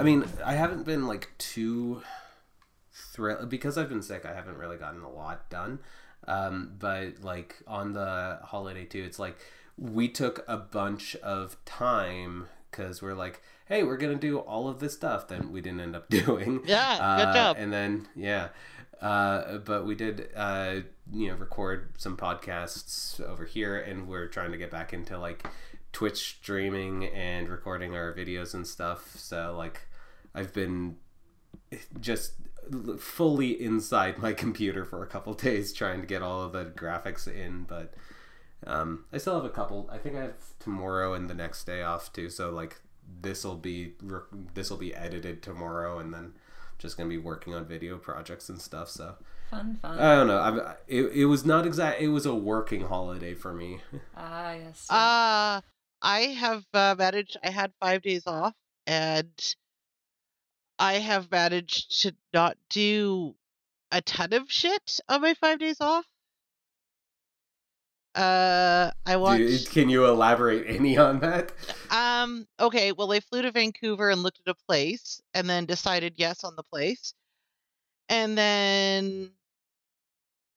I mean, I haven't been like too thrilled because I've been sick. I haven't really gotten a lot done. Um, but like on the holiday too, it's like we took a bunch of time because we're like, hey, we're gonna do all of this stuff. Then we didn't end up doing. Yeah, good Uh, job. And then yeah, uh, but we did uh, you know record some podcasts over here, and we're trying to get back into like Twitch streaming and recording our videos and stuff. So like, I've been just fully inside my computer for a couple days trying to get all of the graphics in, but um, I still have a couple. I think I have tomorrow and the next day off too. So like this will be this will be edited tomorrow, and then just gonna be working on video projects and stuff. So Fun, fun. I don't know. I'm, it it was not exact. It was a working holiday for me. ah, yes. Uh, I have uh, managed. I had five days off, and I have managed to not do a ton of shit on my five days off. Uh, I watched. can you elaborate any on that? Um. Okay. Well, I flew to Vancouver and looked at a place, and then decided yes on the place. And then,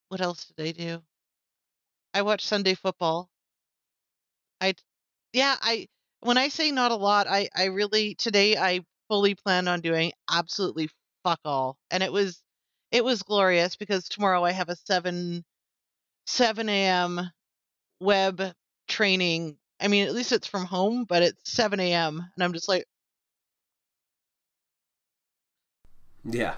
what else did I do? I watched Sunday football. I, yeah. I when I say not a lot, I I really today I fully planned on doing absolutely fuck all, and it was it was glorious because tomorrow I have a seven seven a.m. web training. I mean, at least it's from home, but it's 7 a.m. And I'm just like, Yeah.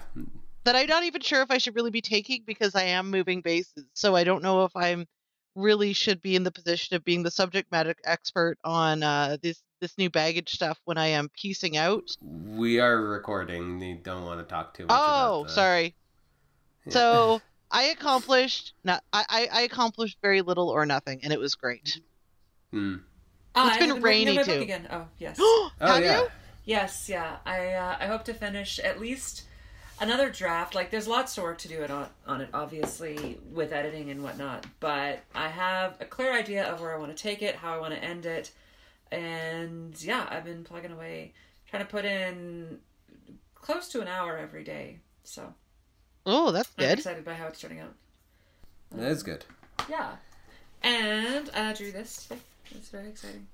that I'm not even sure if I should really be taking because I am moving bases. So I don't know if I'm really should be in the position of being the subject matter expert on uh, this this new baggage stuff when I am piecing out. We are recording. You don't want to talk too much. Oh, about the... sorry. Yeah. So I accomplished not I, I I accomplished very little or nothing, and it was great. Hmm. Ah, it's I been have working on rainy my too. Again. Oh, yes. Oh Have yeah. you? Yes, yeah. I uh, I hope to finish at least another draft. Like, there's lots of work to do it on on it, obviously, with editing and whatnot. But I have a clear idea of where I want to take it, how I want to end it, and yeah, I've been plugging away, trying to put in close to an hour every day. So Oh, that's I'm good. excited by how it's turning out. That is good. Yeah, and I drew this today. It's very exciting.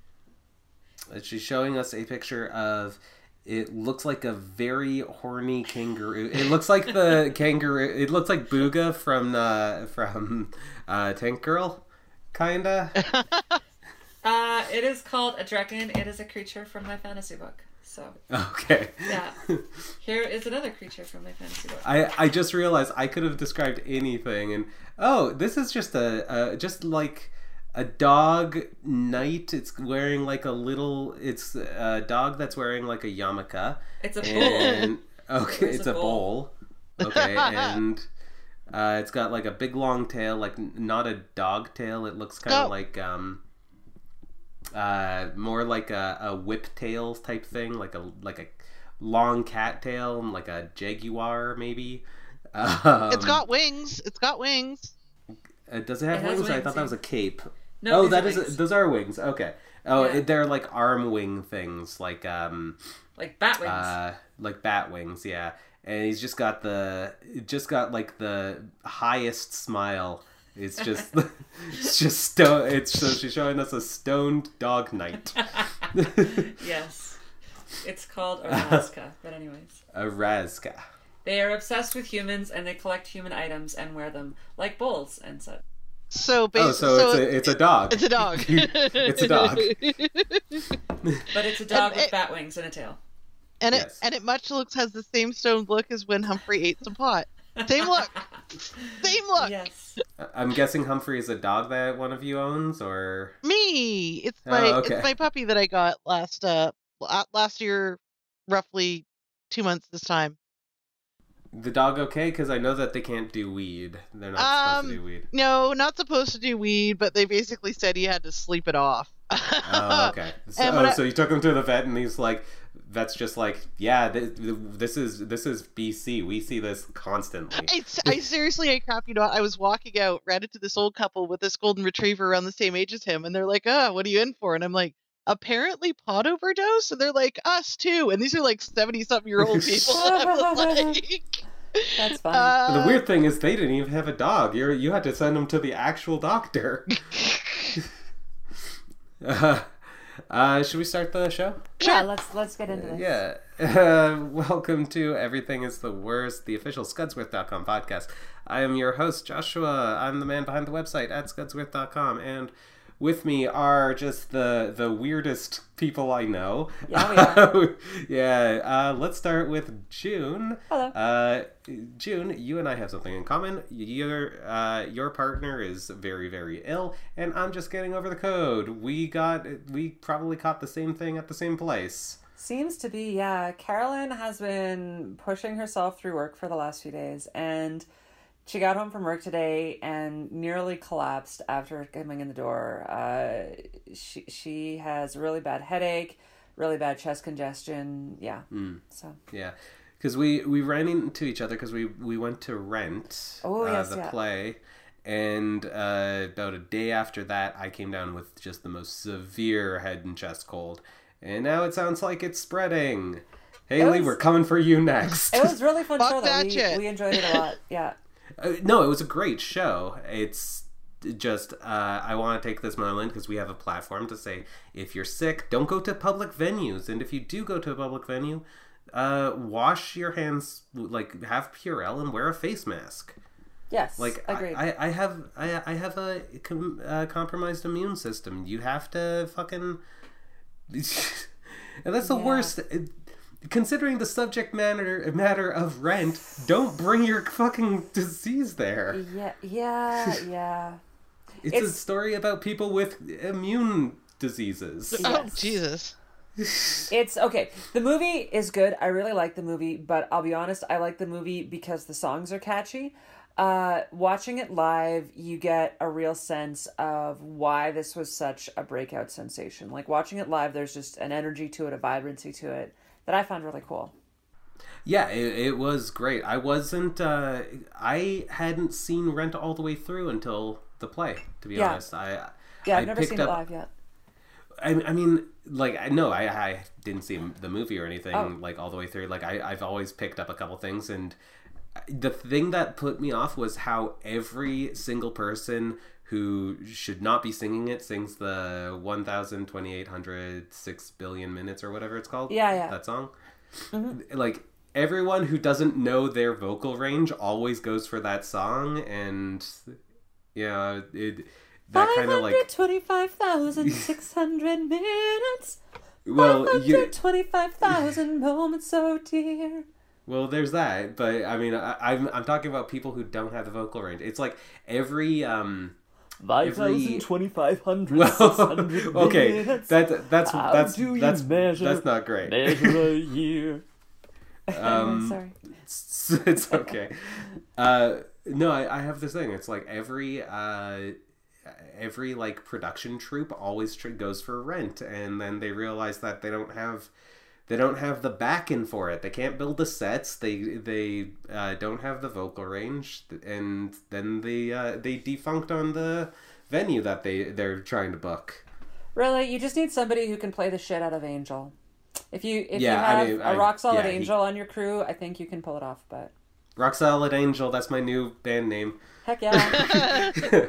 She's showing us a picture of. It looks like a very horny kangaroo. It looks like the kangaroo. It looks like Booga from uh, from uh, Tank Girl, kinda. Uh, it is called a dragon. It is a creature from my fantasy book. So Okay. yeah, here is another creature from my fantasy book. I, I just realized I could have described anything, and oh, this is just a, a just like a dog knight. It's wearing like a little. It's a dog that's wearing like a yarmulke, It's a bowl. and okay, It's it's a a bowl. Okay, and uh, it's got like a big long tail, like not a dog tail. It looks kind of Stop. like um, uh, more like a, a whip tail type thing, like a like a long cat tail, like a jaguar maybe. Um, it's got wings. It's got wings. uh, does it have It has wings? I wings, thought that was a cape. No, oh, these that are is wings. those are wings. Okay. Oh, Yeah. they're like arm wing things, like um, like bat wings. uh, like bat wings. Yeah, and he's just got the just got like the highest smile. It's just it's just stone. It's so she's showing us a stoned dog knight. yes, it's called Araska. but anyways, a Razka. they are obsessed with humans and they collect human items and wear them like bowls and such. So Oh, basically, so, it's a it's a dog. it's a dog. It's a dog. But it's a dog And with it- bat wings and a tail. and Yes. it and it much looks has the same stoned look as when Humphrey ate some pot. Same look. Same look. Yes. I'm guessing Humphrey is a dog that one of you owns, or Me. It's Oh, my okay. it's my puppy that I got last uh last year, roughly two months this time. the dog okay? Because I know that they can't do weed. They're not supposed to Um, do weed. No, not supposed to do weed, but they basically said he had to sleep it off. Oh, okay. So, and oh, I- so you took him to the vet, and he's like, "That's just like, yeah, this, this is this is BC. We see this constantly." I, I seriously, I crap you not. I was walking out, ran into this old couple with this golden retriever around the same age as him, and they're like, "Oh, what are you in for?" And I'm like, apparently pot overdose, and they're like us too, and these are like seventy something year old people. And I was like, That's funny. uh, the weird thing is they didn't even have a dog. You you had to send them to the actual doctor. uh, uh, should we start the show? yeah, let's let's get into this. Yeah. Uh, welcome to Everything is the Worst, the official Scudsworth.com podcast. I am your host, Joshua. I'm the man behind the website at Scudsworth.com. And with me are just the the weirdest people I know. Yeah, we are. yeah. Uh, let's start with June. Hello. Uh, June, you and I have something in common. Your uh, your partner is very very ill, and I'm just getting over the code. We got we probably caught the same thing at the same place. Seems to be, yeah. Carolyn has been pushing herself through work for the last few days, and she got home from work today and nearly collapsed after coming in the door. Uh, she she has really bad headache, really bad chest congestion. Yeah. Hmm. So Yeah, because we we ran into each other because we we went to rent Oh, uh, yes, the yeah. play, and uh, about a day after that, I came down with just the most severe head and chest cold, and now it sounds like it's spreading. Haley, was- we're coming for you next. it was really fun Fuck show. Though. that We, shit. we enjoyed it a lot. Yeah. Uh, no, it was a great show. It's just uh, I want to take this moment because we have a platform to say if you're sick, don't go to public venues, and if you do go to a public venue, uh, wash your hands, like have Purell and wear a face mask. Yes. Like agreed. I, I, I have I, I have a com- uh, compromised immune system. You have to fucking, and that's the Yeah. worst. Considering the subject matter matter of rent, don't bring your fucking disease there. yeah. Yeah. Yeah. It's, a story about people with immune diseases. oh Jesus! It's okay. The movie is good. I really like the movie, but I'll be honest, I like the movie because the songs are catchy. Uh, watching it live, you get a real sense of why this was such a breakout sensation. Like watching it live, there's just an energy to it, a vibrancy to it that I found really cool. Yeah, it, it was great. I wasn't. Uh, I hadn't seen Rent all the way through until the play. To be Yeah. honest, I Yeah, I've I never seen up- it live yet. I, I mean, like, I no, I, I didn't see the movie or anything Oh. like all the way through. Like, I, I've always picked up a couple things, and the thing that put me off was how every single person who should not be singing it sings the 1,2806 billion minutes or whatever it's called. Yeah, yeah. That song. Like, everyone who doesn't know their vocal range always goes for that song, and yeah, it. That kind of like 525,600 minutes. well you 525,000 moments, so dear. Well, there's that, but I mean, I, I'm I'm talking about people who don't have the vocal range. It's like every um. Every- 5,2500 Well, okay, that that's How that's do you that's measure- that's not great. measure a year. Um, Sorry. it's, it's okay. Uh, no, I, I have this thing. It's like every uh, every like production troupe always tr- goes for rent, and then they realize that they don't have they don't have the backing for it. They can't build the sets. They they uh, don't have the vocal range, and then they uh, they defunct on the venue that they they're trying to book. Really, you just need somebody who can play the shit out of Angel. If you if Yeah, you I have mean, a I- rock solid yeah, he- Angel on your crew, I think you can pull it off. But Rock Solid Angel, that's my new band name. Heck yeah,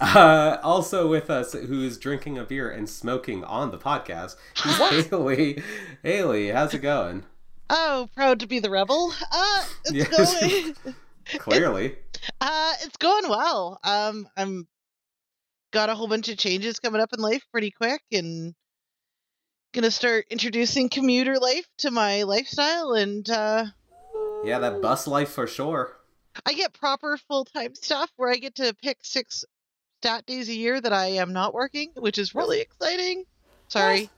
uh, also with us, who is drinking a beer and smoking on the podcast, is Haley. Haley, how's it going? Oh, proud to be the rebel. Uh, it's Yes. going. Clearly. Uh, it's going well. Um, I'm got a whole bunch of changes coming up in life pretty quick, and gonna start introducing commuter life to my lifestyle, and uh, Yeah, that bus life for sure. I get proper full time stuff where I get to pick six stat days a year that I am not working, which is really exciting. Sorry, What?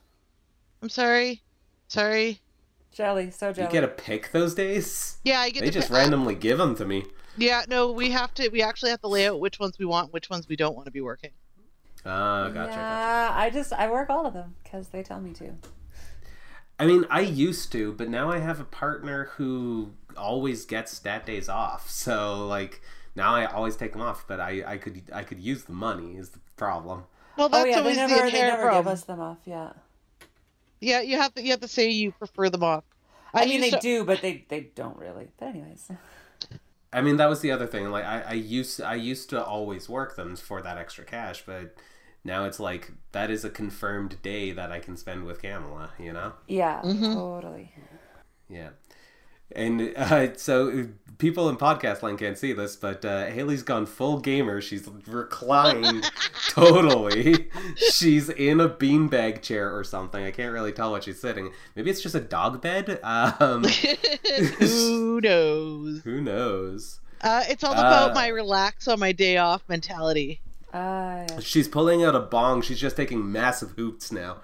I'm sorry, sorry. jelly, so You get to pick those days? Yeah, I get They to just pick- randomly give them to me. Yeah, no, we have to. We actually have to lay out which ones we want, which ones we don't want to be working. Ah, gotcha, gotcha. yeah, I just I work all of them because they tell me to. I mean, I used to, but now I have a partner who always gets stat days off. So, like, now I always take them off, but I, I could I could use the money is the problem. Well, Oh that's yeah, they always never the they inherent never give us them off. Yeah. Yeah, you have to you have to say you prefer them off. I, mean, they to- do, but they they don't really. But anyways. I mean, that was the other thing. Like, I, I used I used to always work them for that extra cash, but now it's like that is a confirmed day that I can spend with Kamala. You know? Yeah, Mhm. totally. Yeah. And uh, so people in podcast land can't see this, but uh, Haley's gone full gamer. She's reclined totally. She's in a beanbag chair or something. I can't really tell what she's sitting. Maybe it's just a dog bed. Um, Who knows? who knows? Uh, it's all about Uh, my relax on my day off mentality. Ah, yeah. She's pulling out a bong. She's just taking massive hoots now.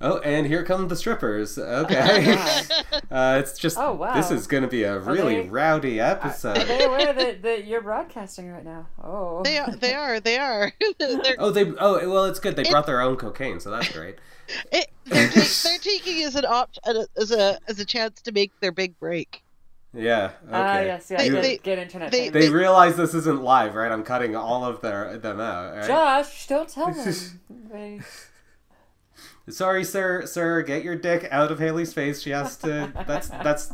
Oh, and here come the strippers. Okay. uh, it's just. Oh, wow. This is going to be a really they- rowdy Are episode. they aware that, that you're broadcasting right now? Oh. They are. They are. They are. Oh, they. Oh, well, it's good. They brought their own cocaine, so that's great. it, they're, take, they're taking as an opt as a as a chance to make their big break. Yeah. Okay. Ah, yes, yes. They- get, they- get internet. they- They realize this isn't live, right? I'm cutting all of their them out. Right? Josh, don't tell them. Sorry, sir, sir, get your dick out of Haley's face. She has to. That's that's.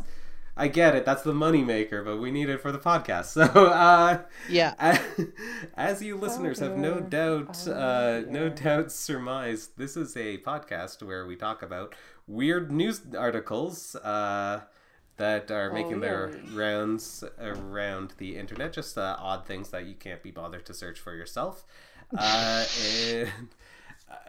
I get it. That's the money maker, but we need it for the podcast. So, uh, Yeah. as you listeners have no doubt, Oh, uh, no doubt surmised, this is a podcast where we talk about weird news articles uh, that are Oh, making their rounds around the internet. Just uh, odd things that you can't be bothered to search for yourself. Uh, and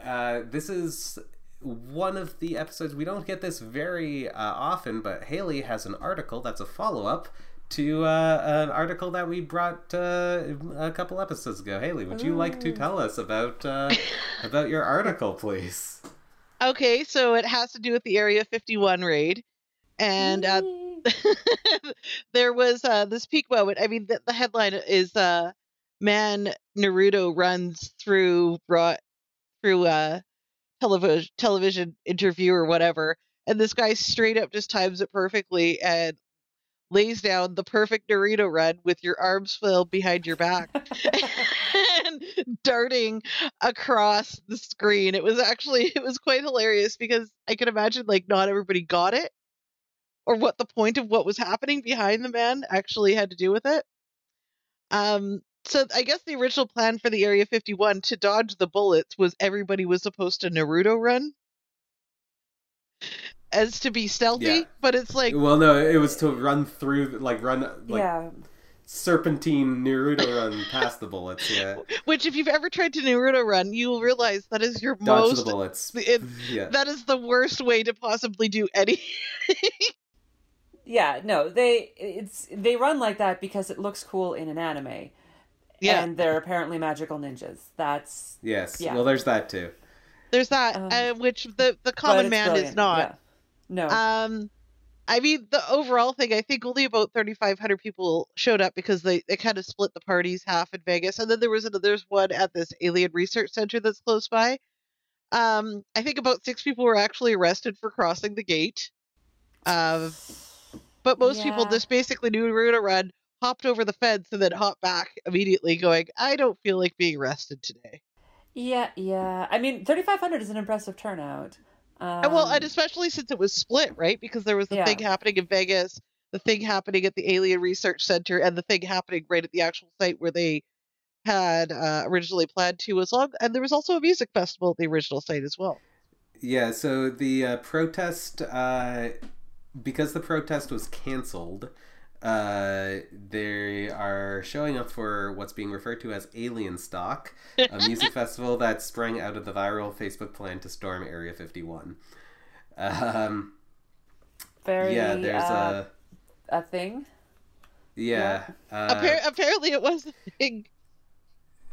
uh, this is one of the episodes we don't get this very uh, often, but Haley has an article that's a follow up to uh, an article that we brought uh, a couple episodes ago. Haley, would you like to tell us about uh, about your article, please? Okay, so it has to do with the Area 51 raid, and uh, there was uh, this peak moment. I mean, the, the headline is uh, "Man Naruto runs through brought through uh, television television interview or whatever," and this guy straight up just times it perfectly and lays down the perfect Naruto run with your arms filled behind your back and darting across the screen. It was actually it was quite hilarious because I can imagine like not everybody got it or what the point of what was happening behind the man actually had to do with it. Um so I guess the original plan for the Area 51 to dodge the bullets was everybody was supposed to Naruto run as to be stealthy, Yeah. but it's like Well, no, it was to run through, like run, like yeah. serpentine Naruto run past the bullets. Yeah, which if you've ever tried to Naruto run, you will realize that is your dodge most the bullets. it- yeah, that is the worst way to possibly do any Yeah, no, they it's they run like that because it looks cool in an anime. Yeah. And they're apparently magical ninjas. That's yes. yeah. Well, there's that too. There's that, Um, uh, which the the common it's man is not. yeah. No. Um, I mean, the overall thing, I think only about 3,500 people showed up because they, they kind of split the parties half in Vegas, and then there was another, there's one at this alien research center that's close by. Um, I think about six people were actually arrested for crossing the gate. Um, but most people just basically knew we were going to run, hopped over the fence, and then hopped back immediately, going, "I don't feel like being arrested today." yeah, yeah. I mean, 3500 is an impressive turnout. Um, And well, and especially since it was split, right? Because there was the Yeah. thing happening in Vegas, the thing happening at the Alien Research Center, and the thing happening right at the actual site where they had uh, originally planned to as long. And there was also a music festival at the original site as well. Yeah, so the uh, protest, uh, because the protest was canceled, uh, they are showing up for what's being referred to as Alienstock, a music festival that sprang out of the viral Facebook plan to storm Area 51. Um, very yeah, there's uh, a. a thing. Yeah. Uh, Appar- apparently, it was a thing.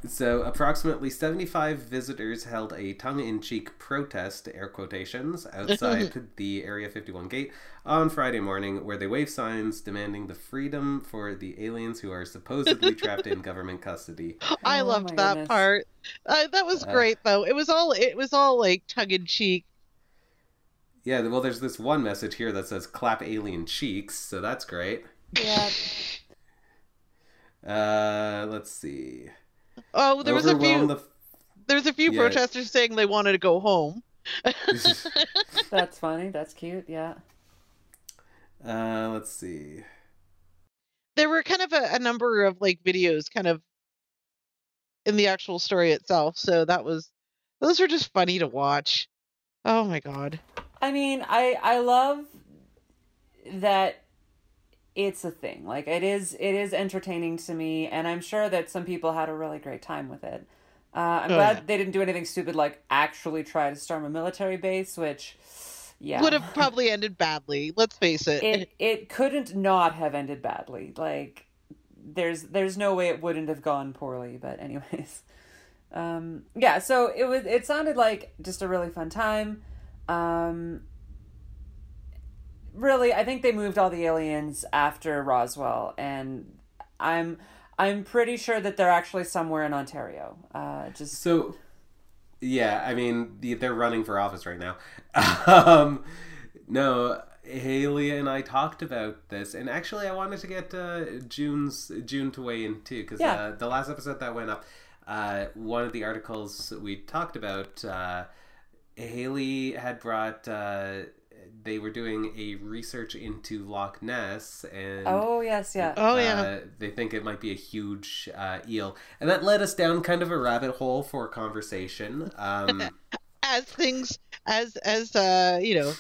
So, approximately 75 visitors held a tongue in cheek protest, air quotations, outside the Area 51 gate on Friday morning, where they waved signs demanding the freedom for the aliens who are supposedly trapped in government custody. I Oh loved that goodness. part. Uh, that was Uh, great, though. It was all it was all like tongue in cheek. Yeah, well, there's this one message here that says clap alien cheeks, so that's great. Yeah. Uh, let's see. Oh, there was a few. the There was a few Yeah. protesters saying they wanted to go home. That's funny. That's cute. Yeah. uh, let's see. there were kind of a, a number of like videos kind of in the actual story itself so that was those were just funny to watch oh my god I mean, I I love that it's a thing. Like it is it is entertaining to me and I'm sure that some people had a really great time with it. Uh, I'm Oh, glad yeah. they didn't do anything stupid like actually try to storm a military base, which yeah. would have probably ended badly let's face it, it it couldn't not have ended badly. Like there's there's no way it wouldn't have gone poorly, but anyways. Um yeah, so it was it sounded like just a really fun time. Um really, I think they moved all the aliens after Roswell and I'm I'm pretty sure that they're actually somewhere in Ontario. Uh just So, yeah, I mean, they're running for office right now. um, no, Haley and I talked about this, and actually, I wanted to get uh, June's June to weigh in too, because Yeah. uh, the last episode that went up, uh, one of the articles we talked about, uh, Haley had brought. They were doing a research into Loch Ness, and Oh yes, yeah. oh yeah uh, they think it might be a huge uh, eel, and that led us down kind of a rabbit hole for conversation. Um, as things as as uh you know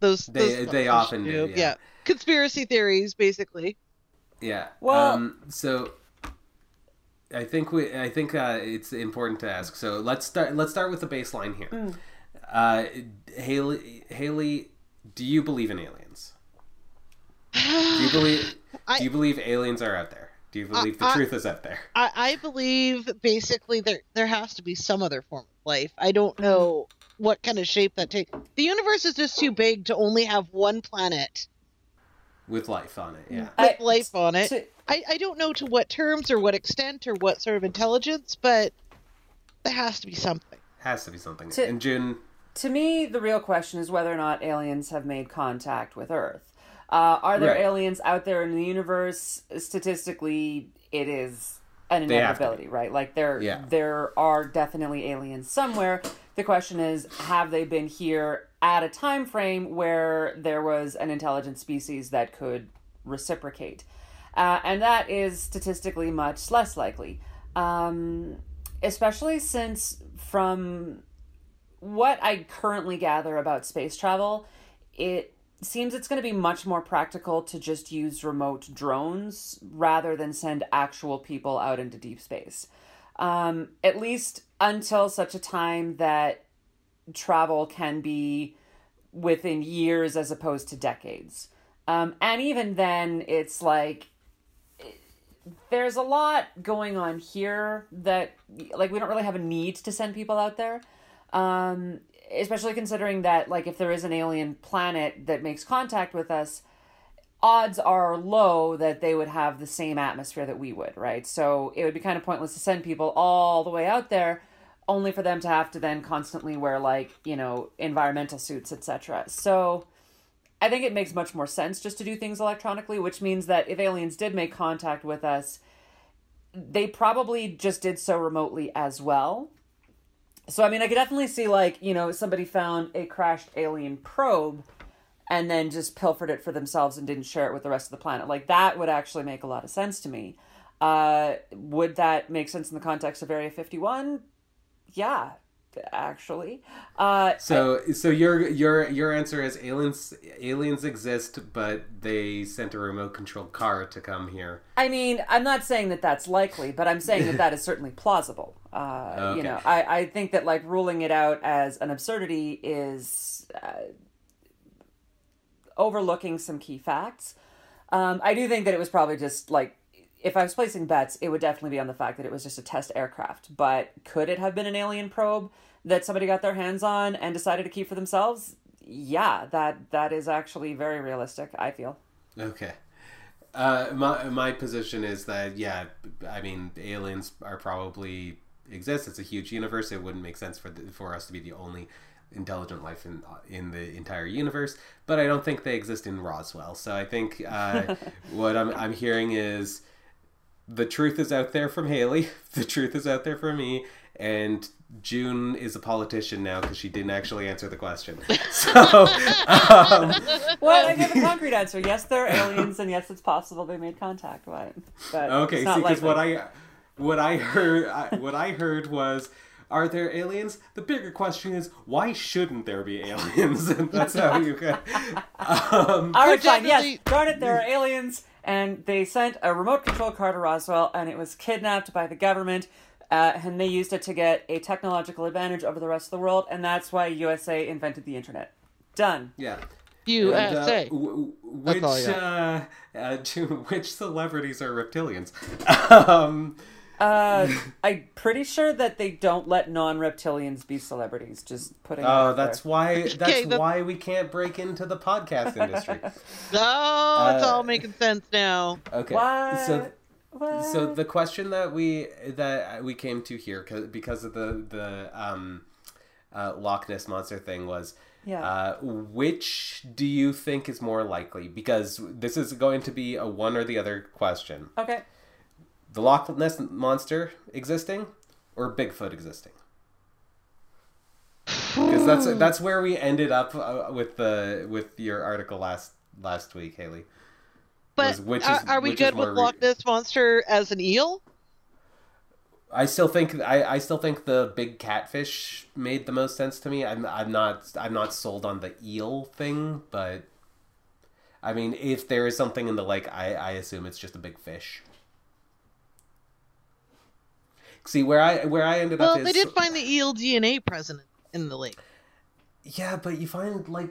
those They- those they often do, yeah. conspiracy theories basically yeah. Well- um, so I think we, I think uh, it's important to ask. So let's start. Let's start with the baseline here. Mm. Uh, Haley, Haley, do you believe in aliens? Do you believe? I- do you believe aliens are out there? Do you believe the I- truth is out there? I, I believe basically there there has to be some other form of life. I don't know what kind of shape that takes. The universe is just too big to only have one planet With life on it, yeah. with I- life on it. to- I, I don't know to what terms or what extent or what sort of intelligence, but there has to be something. Has to be something. To- and June, to me, the real question is whether or not aliens have made contact with Earth. Uh, are there Right. aliens out there in the universe? Statistically, it is an They have to inevitability, right? Like there, Yeah. there are definitely aliens somewhere. The question is, have they been here at a time frame where there was an intelligent species that could reciprocate? Uh, and that is statistically much less likely, um, especially since from what I currently gather about space travel, it seems it's going to be much more practical to just use remote drones rather than send actual people out into deep space. Um, at least until such a time that travel can be within years as opposed to decades. Um, and even then, it's like there's a lot going on here that like we don't really have a need to send people out there um especially considering that like if there is an alien planet that makes contact with us odds are low that they would have the same atmosphere that we would right so it would be kind of pointless to send people all the way out there only for them to have to then constantly wear like you know environmental suits etc so I think it makes much more sense just to do things electronically, which means that if aliens did make contact with us, they probably just did so remotely as well. So, I mean, I could definitely see, like, you know, somebody found a crashed alien probe and then just pilfered it for themselves and didn't share it with the rest of the planet. Like, that would actually make a lot of sense to me. Uh, would that make sense in the context of Area 51? Yeah, actually. Uh, So so your your your answer is aliens aliens exist, but they sent a remote controlled car to come here. I mean, I'm not saying that that's likely, but I'm saying that that is certainly plausible. Uh, Okay. You know, I, I think that like ruling it out as an absurdity is uh, overlooking some key facts. Um, I do think that it was probably just like if I was placing bets, it would definitely be on the fact that it was just a test aircraft. But could it have been an alien probe that somebody got their hands on and decided to keep for themselves? Yeah, that that is actually very realistic. I feel. Okay. Uh, my my position is that yeah, I mean aliens are probably exist. It's a huge universe. It wouldn't make sense for the, for us to be the only intelligent life in in the entire universe. But I don't think they exist in Roswell. So I think uh, what I'm I'm hearing is the truth is out there from Haley. The truth is out there from me. And June is a politician now because she didn't actually answer the question. So, um, Well, I gave a concrete answer. Yes, there are aliens, and yes, it's possible they made contact. But, but okay, it's see, not because what. I what I heard I, what I heard was. Are there aliens? The bigger question is why shouldn't there be aliens? And that's how you can. Um, All right, fine. Yes, darn it, there are aliens, and they sent a remote control car to Roswell, and it was kidnapped by the government, uh, and they used it to get a technological advantage over the rest of the world, and that's why USA invented the internet. Done. yeah. USA. And, uh, w- w- which uh, uh, to which celebrities are reptilians? um, Uh, I'm pretty sure that they don't let non-reptilians be celebrities. Just putting. oh, out that's there. why. That's Okay, the- why we can't break into the podcast industry. Oh, it's Uh, all making sense now. Okay, What? so What? so the question that we that we came to here because of the the um, uh, Loch Ness monster thing was. Yeah. Uh, which do you think is more likely? Because this is going to be a one or the other question. okay. The Loch Ness monster existing or Bigfoot existing? Because that's that's where we ended up uh, with the with your article last last week, Haley. But which are, is- are we good with Loch Ness monster as an eel? I still think I, I still think the big catfish made the most sense to me. I'm I'm not I'm not sold on the eel thing, but I mean, if there is something in the lake, I I assume it's just a big fish. See where I where I ended Well, up Well, they did find the eel DNA present in the lake. Yeah, but you find like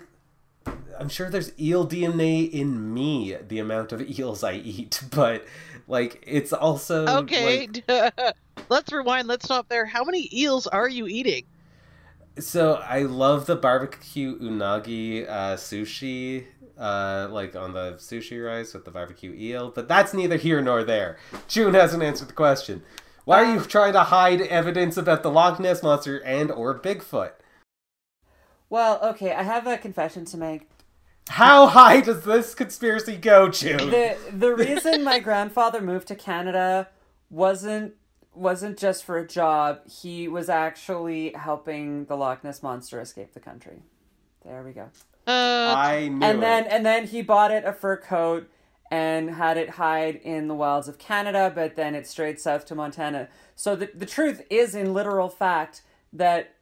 I'm sure there's eel DNA in me, the amount of eels I eat, but like it's also Okay, like- let's rewind. Let's stop there. How many eels are you eating? so I love the barbecue unagi uh, sushi, uh, like on the sushi rice with the barbecue eel, but that's neither here nor there. June hasn't answered the question. Why are you trying to hide evidence about the Loch Ness monster and or Bigfoot? Well, okay. I have a confession to make. How high does this conspiracy go, June? the the reason my grandfather moved to Canada wasn't wasn't just for a job. He was actually helping the Loch Ness monster escape the country. There we go. Uh, I knew and it. then and then he bought it a fur coat and had it hide in the wilds of Canada, but then it strayed south to Montana. So the the truth is, in literal fact, that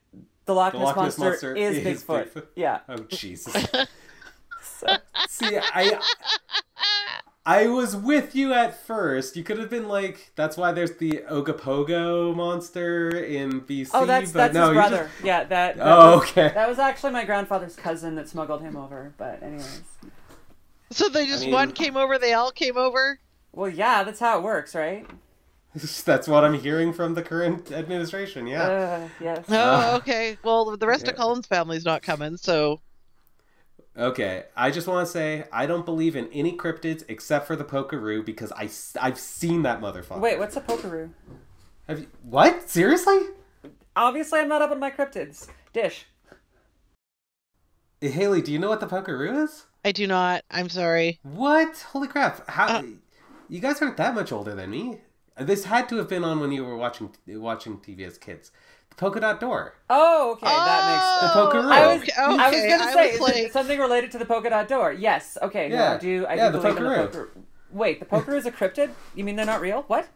the Loch, The Ness, Loch Ness monster, monster is, is Bigfoot. Bigfoot. Yeah. Oh Jesus! See, I I was with you at first. You could have been like, that's why there's the Ogopogo monster in BC. Oh, that's but that's no, his brother. just- Yeah, that. that Oh, was- okay. That was actually my grandfather's cousin that smuggled him over. But anyways, so they just I mean- one came over, they all came over. well, yeah, that's how it works, right? that's what I'm hearing from the current administration. Yeah. Uh, yes. Oh, Uh, okay. Well, the rest yeah. of Cullen's family's not coming, so Okay, I just want to say I don't believe in any cryptids except for the Polkaroo because I have seen that motherfucker. Wait, what's a polkaroo? Have you, what? Seriously? Obviously, I'm not up on my cryptids. Dish. Haley, do you know what the Polkaroo is? I do not. I'm sorry. What? Holy crap! How? Uh, you guys aren't that much older than me. This had to have been on when you were watching watching TV as kids. The Polka Dot Door. Oh, okay, that makes The Polkaroo. I was, Okay, I was gonna I say was like- something related to the polka dot door. Yes. Okay. No, Yeah. I do. I Yeah, do the believe the polkaroo. poker. Wait, the poker is a cryptid? You mean they're not real? What?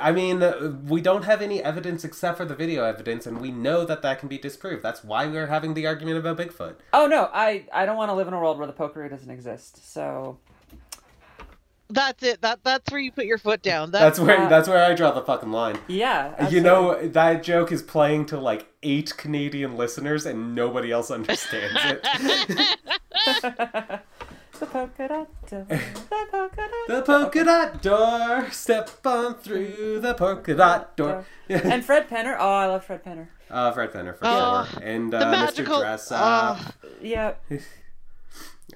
I mean, uh, we don't have any evidence except for the video evidence, and we know that that can be disproved. That's why we're having the argument about Bigfoot. Oh no, I I don't want to live in a world where the poker doesn't exist. So That's it. That that's where you put your foot down. That's That's, where Uh, that's where I draw the fucking line. yeah, You know that joke is playing to like eight Canadian listeners, and nobody else understands it. the polka dot door. The polka dot. the polka dot door, step on through the polka dot door. and Fred Penner. Oh, I love Fred Penner. Uh, Fred Penner for Oh, sure, and the uh, Mr. magical. Dress Up. oh, Yeah.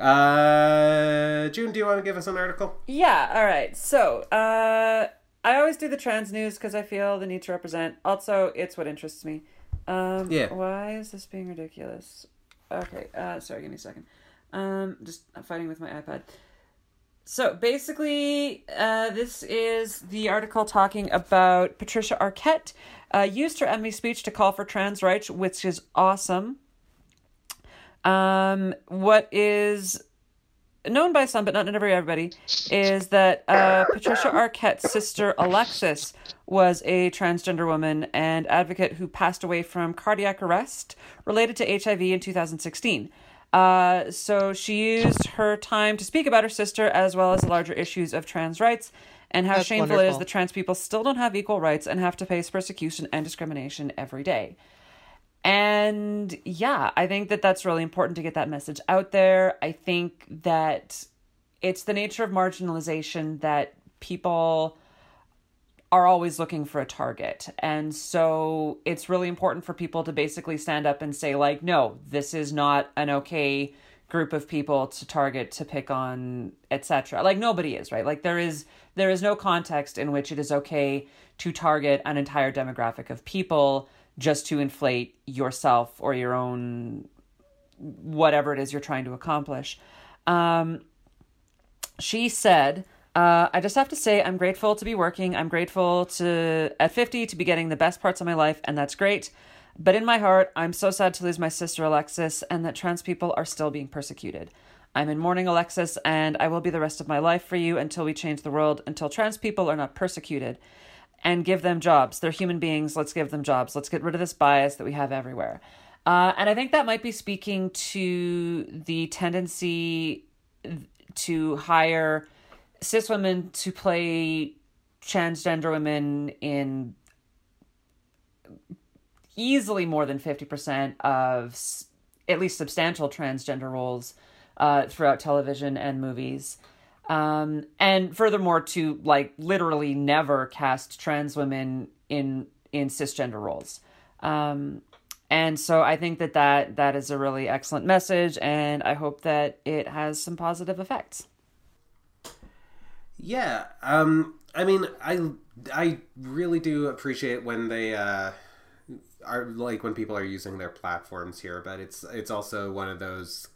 Uh, June, do you want to give us an article? Yeah, all right. So, uh, I always do the trans news because I feel the need to represent. Also, it's what interests me. Um, Yeah. Why is this being ridiculous? Okay, uh, sorry, give me a second. Um, just fighting with my iPad. so basically, uh, this is the article talking about Patricia Arquette uh, used her Emmy speech to call for trans rights, which is awesome. Um, what is known by some, but not every everybody, is that uh, Patricia Arquette's sister Alexis was a transgender woman and advocate who passed away from cardiac arrest related to HIV in 2016. Uh, so she used her time to speak about her sister as well as the larger issues of trans rights and how That's shameful it is that trans people still don't have equal rights and have to face persecution and discrimination every day. And yeah, I think that that's really important to get that message out there. I think that it's the nature of marginalization that people are always looking for a target. And so it's really important for people to basically stand up and say like, no, this is not an okay group of people to target to pick on etc like nobody is right? Like there is there is no context in which it is okay to target an entire demographic of people just to inflate yourself or your own whatever it is you're trying to accomplish. Um she said uh, I just have to say, I'm grateful to be working. I'm grateful to, at 50, to be getting the best parts of my life, and that's great. But in my heart, I'm so sad to lose my sister Alexis and that trans people are still being persecuted. I'm in mourning, Alexis, and I will be the rest of my life for you until we change the world, until trans people are not persecuted. And give them jobs. They're human beings. Let's give them jobs. Let's get rid of this bias that we have everywhere. Uh, and I think that might be speaking to the tendency to hire cis women to play transgender women in easily more than 50% of at least substantial transgender roles uh, throughout television and movies. Um, and furthermore, to like literally never cast trans women in in cisgender roles. Um, and so I think that, that that is a really excellent message, and I hope that it has some positive effects. Yeah, um, I mean, I I really do appreciate when they uh, are like when people are using their platforms here, but it's it's also one of those.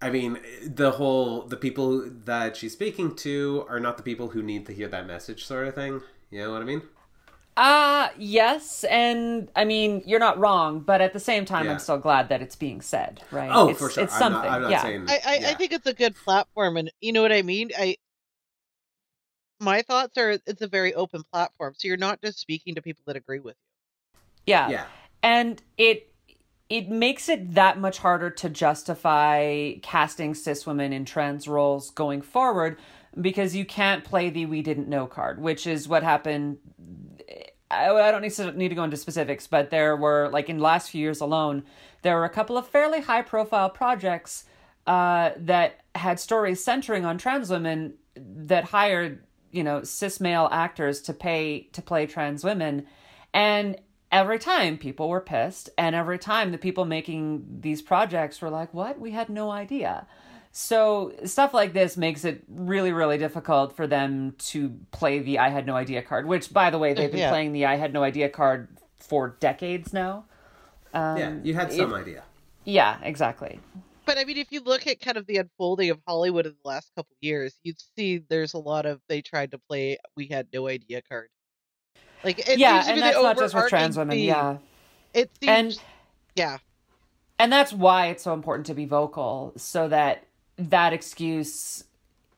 I mean, the whole the people that she's speaking to are not the people who need to hear that message, sort of thing. You know what I mean? Uh yes, and I mean you're not wrong, but at the same time, Yeah. I'm still glad that it's being said, right? Oh, it's, for sure. It's I'm something. not, I'm not yeah. saying. I, I, yeah. I think it's a good platform, and you know what I mean. I my thoughts are it's a very open platform, so you're not just speaking to people that agree with yeah, Yeah. and it it makes it that much harder to justify casting cis women in trans roles going forward because you can't play the "we didn't know" card, which is what happened. I, I don't need to need to go into specifics, but there were like in the last few years alone, there were a couple of fairly high profile projects uh, that had stories centering on trans women that hired you know cis male actors to pay to play trans women, and every time people were pissed, and every time the people making these projects were like, "What? We had no idea." So stuff like this makes it really, really difficult for them to play the "I had no idea" card. Which, by the way, they've been Yeah. playing the "I had no idea" card for decades now. Um, yeah, you had it- some idea. yeah, exactly. But I mean, if you look at kind of the unfolding of Hollywood in the last couple of years, you'd see there's a lot of they tried to play "we had no idea" card. Like it yeah, and that's the not just with trans women. theme. Yeah, it seems. and yeah, and that's why it's so important to be vocal so that that excuse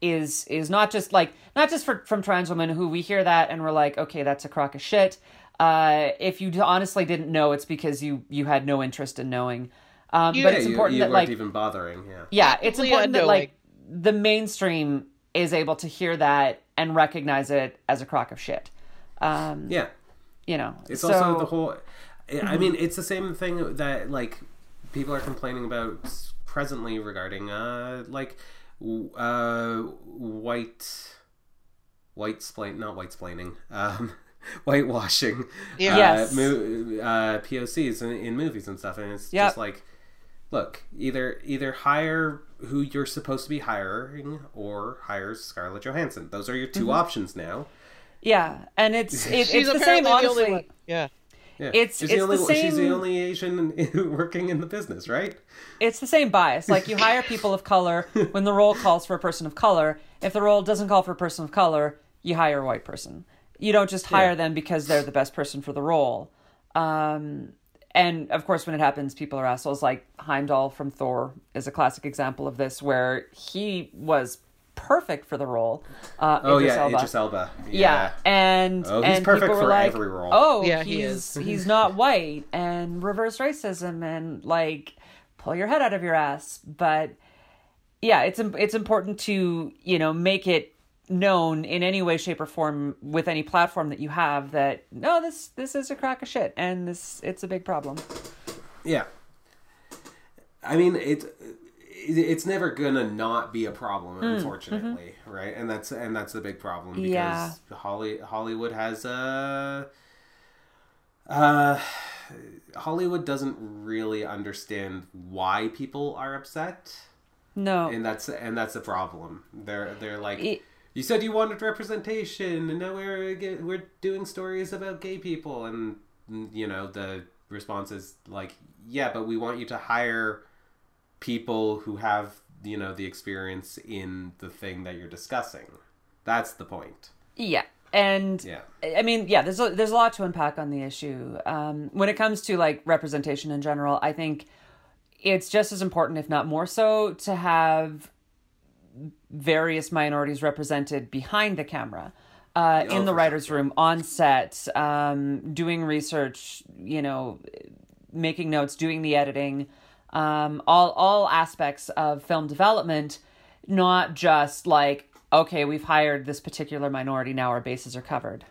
is is not just like not just for from trans women who we hear that and we're like okay that's a crock of shit uh if you honestly didn't know it's because you you had no interest in knowing um You- but it's important you that weren't like even bothering. Yeah. yeah it's Actively important that like the mainstream is able to hear that and recognize it as a crock of shit um Yeah. you know It's so, Mm-hmm. also the whole. I mean, it's the same thing that like people are complaining about presently regarding uh like uh white white splain not white splaining um whitewashing Yeah. uh, Yes. mo- uh POCs in, in movies and stuff and it's Yep. just like look either either hire who you're supposed to be hiring or hire Scarlett Johansson those are your 2 Mm-hmm. options now yeah and it's it, she's it's the same apparently the honestly only one. Yeah, Yeah. It's- she's it's the only the one- she's the only Asian working in the business, right? it's the same bias. Like you hire people of color when the role calls for a person of color. If the role doesn't call for a person of color, you hire a white person. You don't just hire Yeah. them because they're the best person for the role. Um, and of course, when it happens, people are assholes. Like Heimdall from Thor is a classic example of this, where he was perfect for the role. Uh, Oh Idris yeah, Elba. Idris Elba. Yeah, and Oh, he's and perfect for like, every role. "Oh, Yeah, he he's he's not white," and reverse racism, and like pull your head out of your ass. But yeah, it's it's important to you know make it known in any way, shape, or form with any platform that you have that no, this this is a crack of shit, and this it's a big problem. Yeah. I mean, it, it it's never gonna not be a problem, hmm, unfortunately, mm-hmm. right? And that's and that's the big problem because Yeah. Holly Hollywood has a. Uh, Hollywood doesn't really understand why people are upset, No, and that's and that's the problem. They're they're like, It- you said you wanted representation, and now we're we're doing stories about gay people, and you know the response is like, yeah, but we want you to hire people who have you know the experience in the thing that you're discussing. That's the point. Yeah, and Yeah. I mean, yeah, there's a, there's a lot to unpack on the issue. Um, when it comes to like representation in general, I think it's just as important, if not more so, to have various minorities represented behind the camera. Uh, Oh, in the writers' room, on set, um, doing research, you know, making notes, doing the editing, um, all all aspects of film development, not just like okay, we've hired this particular minority, now our bases are covered,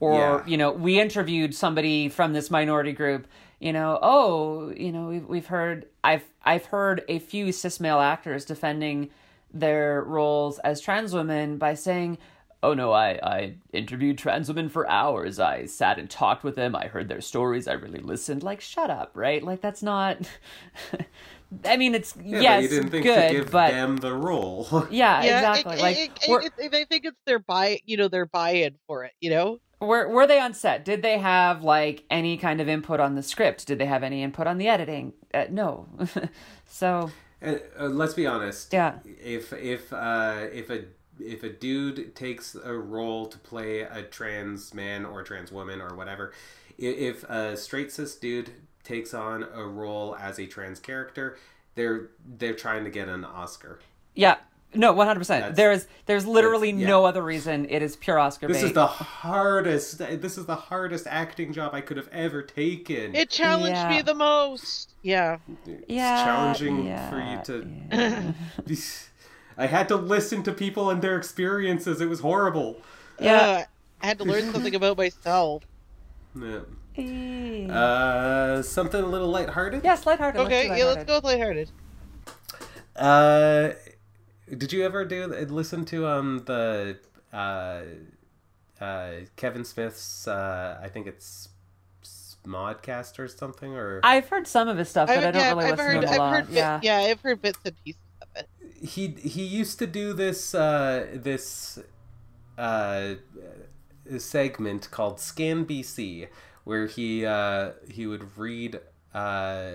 or Yeah. you know, we interviewed somebody from this minority group. You know, oh, you know, we've we've heard I've I've heard a few cis male actors defending their roles as trans women by saying oh no, I, I interviewed trans women for hours. I sat and talked with them. I heard their stories. I really listened. Like, shut up, right? Like, that's not. I mean, it's Yeah, yes, but you didn't think good, to give but them the role. yeah, yeah, exactly. It, like, it, it, it, I think it's their buy, you know, their buy-in for it. You know, were were they on set? Did they have like any kind of input on the script? Did they have any input on the editing? Uh, no. so And, uh, let's be honest. Yeah. If if uh, if a if a dude takes a role to play a trans man or trans woman or whatever, if a straight cis dude takes on a role as a trans character, they're they're trying to get an Oscar. yeah, no, one hundred percent. There is there's literally yeah. no other reason. It is pure Oscar This bait. is the hardest. This is the hardest acting job I could have ever taken. it challenged Yeah. me the most. Yeah, it's Yeah, challenging yeah, for you to. I had to listen to people and their experiences. It was horrible. Yeah. I had to learn something about myself. Yeah. Eh. Uh, something a little lighthearted. yes, lighthearted. let's Okay, yeah, let's go with lighthearted. Uh, did you ever do listen to um the uh, uh Kevin Smith's uh I think it's SModcast or something or I've heard some of his stuff, but I don't yeah, really I've listen heard, to him a I've lot. heard, bit- yeah. yeah, I've heard bits and pieces he he used to do this uh this uh segment called Scan BC where he uh he would read uh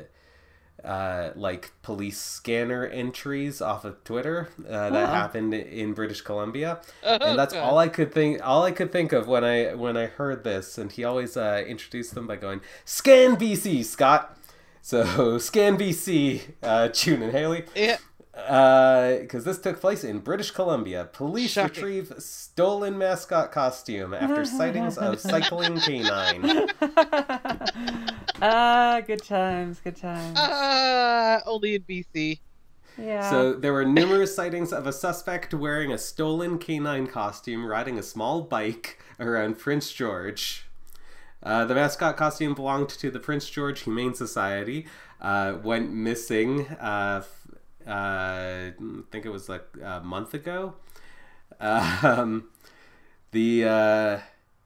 uh, like police scanner entries off of Twitter uh, that happened in British Columbia, Oh, and that's God. all I could think. All I could think of when I when I heard this, and he always uh, introduced them by going "Scan BC, Scott." So Scan BC, uh, June and Haley, Yeah, because this took place in British Columbia. Police Shocking. retrieve stolen mascot costume after sightings of cycling canine. Ah, good times, good times. uh, only in BC. yeah. So there were numerous sightings of a suspect wearing a stolen canine costume riding a small bike around Prince George. Uh, the mascot costume belonged to the Prince George Humane Society. Uh, went missing. Uh, f- uh, I think it was like a month ago. Um, the uh,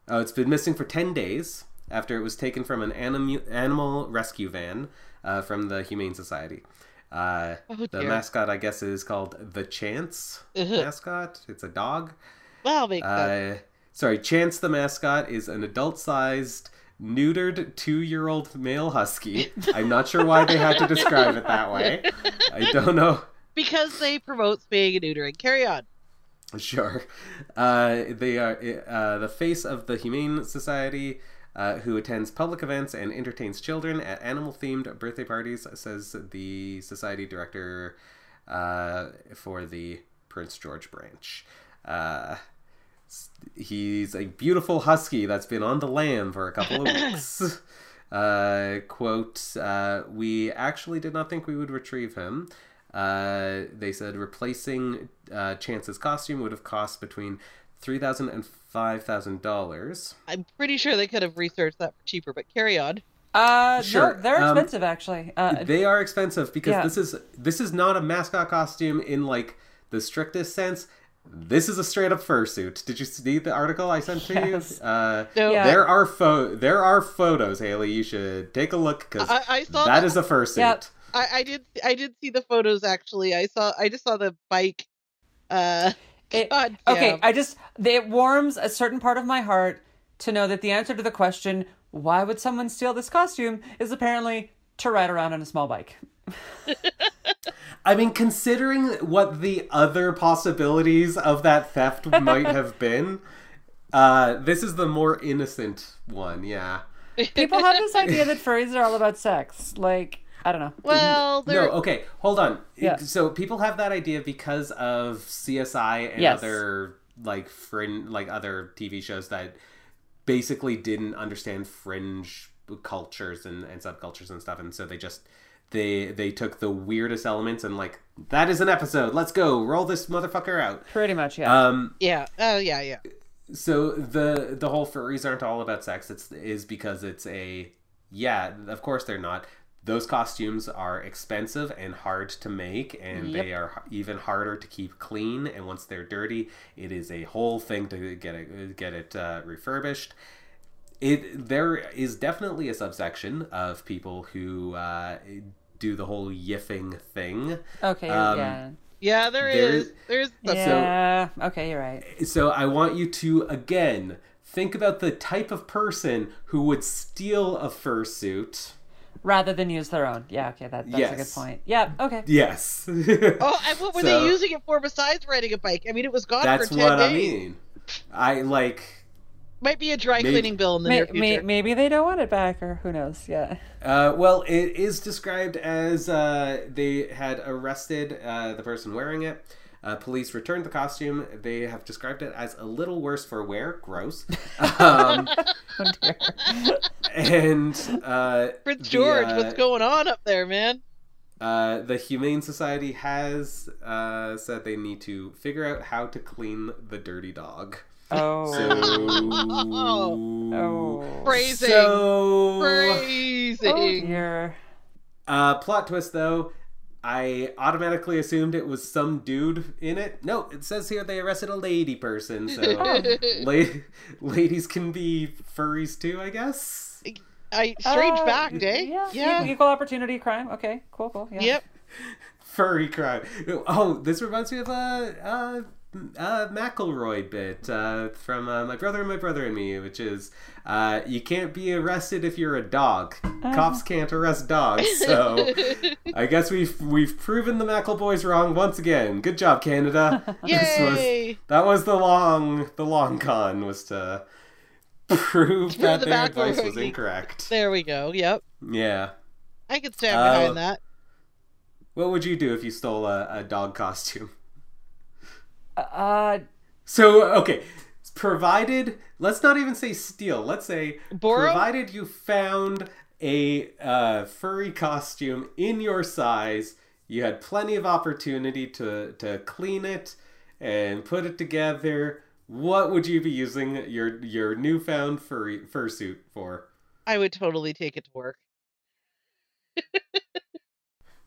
oh, it's been missing for ten days after it was taken from an anim- animal rescue van uh, from the Humane Society. Uh, Oh, the mascot, I guess, is called the Chance Ugh. mascot. It's a dog. Well. Uh, sorry, Chance the mascot is an adult-sized neutered two-year-old male husky. I'm not sure why they had to describe it that way. I don't know. Because they promote spaying and neutering. Carry on. Sure. Uh, they are uh, the face of the Humane Society, uh, who attends public events and entertains children at animal-themed birthday parties, says the society director uh, for the Prince George branch. Uh, he's a beautiful husky that's been on the lam for a couple of weeks. Uh, quote, uh, we actually did not think we would retrieve him. Uh, they said replacing uh, Chance's costume would have cost between three thousand and five thousand dollars. I'm pretty sure they could have researched that for cheaper, but carry on. Uh, Sure, no, they're um, expensive actually. Uh, They are expensive because Yeah. this is this is not a mascot costume in like the strictest sense. This is a straight up fursuit. Did you see the article I sent to Yes. you? Uh, No, Yeah. There are pho- there are photos, Haley. You should take a look because I, I saw that the- is a fursuit. Yeah. I, I did I did see the photos actually. I saw I just saw the bike. Uh, It- God okay, damn. I just it warms a certain part of my heart to know that the answer to the question why would someone steal this costume is apparently to ride around on a small bike. I mean, considering what the other possibilities of that theft might have been, uh, this is the more innocent one. Yeah. People have this idea that furries are all about sex. Like, I don't know. well, No, okay, hold on. Yeah. So people have that idea because of CSI and Yes. other like fringe, like other TV shows that basically didn't understand fringe cultures and, and subcultures and stuff, and so they just they they took the weirdest elements and like that is an episode. Let's go roll this motherfucker out. Pretty much, yeah. Um, Yeah. Oh yeah, yeah. so the the whole furries aren't all about sex. It's is because it's a yeah. Of course they're not. Those costumes are expensive and hard to make, and they are even harder to keep clean. And once they're dirty, it is a whole thing to get it get it uh, refurbished. It there is definitely a subsection of people who uh, do the whole yiffing thing. okay, um, yeah. Yeah, there there is. is- There's the Yeah. okay, you're right. So I want you to again think about the type of person who would steal a fursuit. Rather than use their own. Yeah, okay, that, that's a good point. Yeah, okay. Yes. Oh, and what were So- they using it for besides riding a bike? I mean, it was gone That's for ten what days. I mean. I like Might be a dry Maybe- cleaning bill in the May, near may, maybe they don't want it back, or who knows? Yeah. uh well it is described as uh they had arrested uh the person wearing it. Uh, police returned the costume. They have described it as a little worse for wear. Gross. Um, Oh, and uh, Prince the, George, uh, what's going on up there, man? Uh, the Humane Society has uh, said they need to figure out how to clean the dirty dog. Oh. So, oh. Phrasing. so Phrasing. Oh dear. uh, plot twist though. I automatically assumed it was some dude in it. No, it says here they arrested a lady person. So, la- ladies can be furries too, I guess. I strange Uh, fact, eh? Yeah. Yeah. Equal opportunity crime. Okay. Cool. Cool. Yeah. Yep. Furry crime. Oh, this reminds me of a uh, uh, McElroy bit uh, from uh, My Brother and My Brother and Me, which is uh, you can't be arrested if you're a dog. Cops can't arrest dogs. So I guess we've we've proven the McElboys wrong once again. Good job, Canada. This was- Yay! that was the long the long con was to prove that the their advice was incorrect. There we go. Yep. Yeah. I could stand Uh, behind that. What would you do if you stole a, a dog costume? Uh. So okay, provided let's not even say steal. Let's say Borrow? provided you found a uh, furry costume in your size, you had plenty of opportunity to to clean it and put it together. What would you be using your your newfound furry fursuit for? I would totally take it to work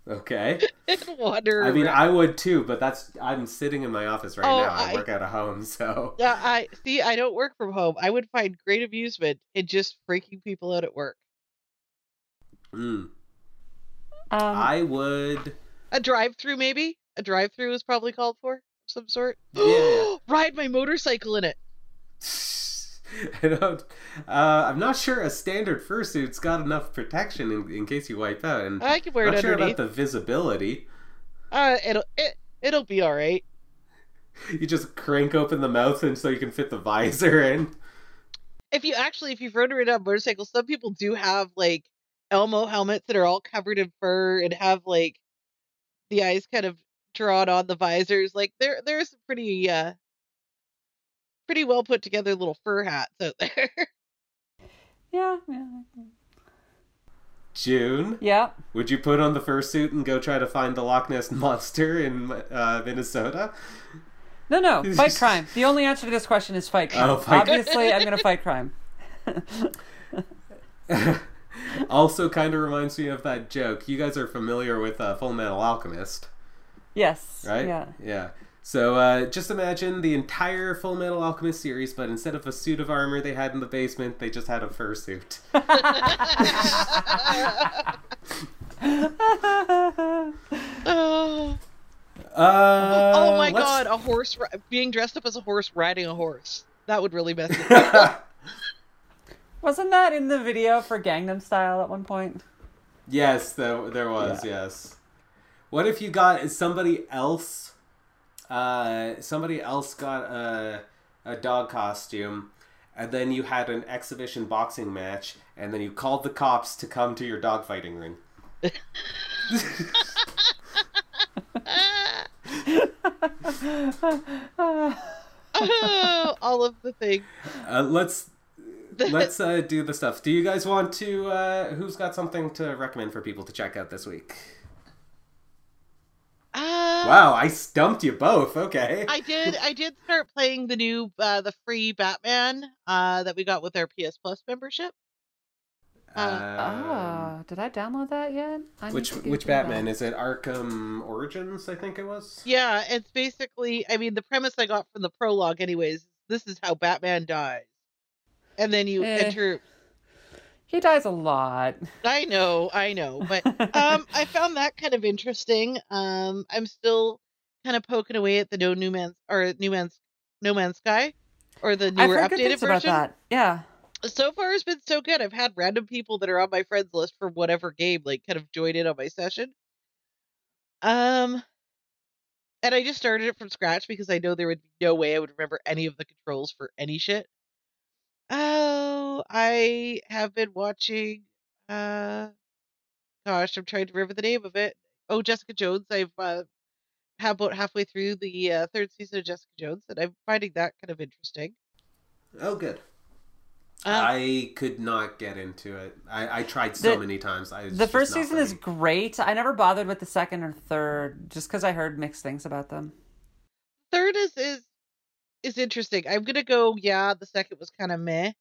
Okay, and wander. I mean. I would too, but that's I'm sitting in my office right Oh, now. I I- work out of home, so Yeah, I see. I don't work from home. I would find great amusement in just freaking people out at work. mm. Um, I would. A drive-through, maybe. A drive-through is probably called for some sort. Yeah. Ride my motorcycle in it. I don't, uh, I'm not sure a standard fursuit's got enough protection in, in case you wipe out, and I can wear it not sure about underneath. the visibility. Uh, it'll it, it'll be all right. You just crank open the mouth and so you can fit the visor in. If you actually, if you've ridden on motorcycles, some people do have like Elmo helmets that are all covered in fur and have like the eyes kind of drawn on the visors. Like there, there's some pretty, uh, pretty well put together little fur hats out there. Yeah, yeah. June, Yeah. would you put on the fursuit and go try to find the Loch Ness monster in uh, Minnesota? No, no, fight crime. The only answer to this question is fight crime. Oh, fight- Obviously, I'm going to fight crime. also, kind of reminds me of that joke. You guys are familiar with uh, Full Metal Alchemist, Yes. right? Yeah. Yeah. So uh, just imagine the entire Full Metal Alchemist series, but instead of a suit of armor they had in the basement, they just had a fursuit. oh, Uh, oh my let's- god, a horse ri- being dressed up as a horse riding a horse. That would really mess with up. Wasn't that in the video for Gangnam Style at one point? yes, there, there was. Yes. What if you got somebody else? Uh, somebody else got a a dog costume, and then you had an exhibition boxing match, and then you called the cops to come to your dog fighting ring. oh, all of the things. Uh, let's let's uh, do the stuff. Do you guys want to? Uh, who's got something to recommend for people to check out this week? Uh, Wow, I stumped you both. Okay. I did. I did start playing the new, uh, the free Batman uh, that we got with our PS Plus membership. Uh, Um, oh, did I download that yet? I which which. Batman is it? Arkham Origins, I think it was. Yeah, it's basically. I mean, the premise I got from the prologue, anyways. This is how Batman dies, and then you Eh. enter. He dies a lot. I know, I know, but um, I found that kind of interesting. Um, I'm still kind of poking away at the No New Man's or New Man's No Man's Sky, or the newer updated things about version. that. Yeah. so far it's been so good. I've had random people that are on my friends list for whatever game, like kind of join in on my session. Um, and I just started it from scratch because I know there would be no way I would remember any of the controls for any shit. Oh, I have been watching. Uh, gosh, I'm trying to remember the name of it. Oh, Jessica Jones. I've uh, have about halfway through the uh, third season of Jessica Jones, and I'm finding that kind of interesting. Oh, good. Um, I could not get into it. I, I tried so The- many times. I, The first season for is great. I never bothered with the second or third just because I heard mixed things about them. third is is is interesting. I'm gonna go. Yeah, the second was kind of meh.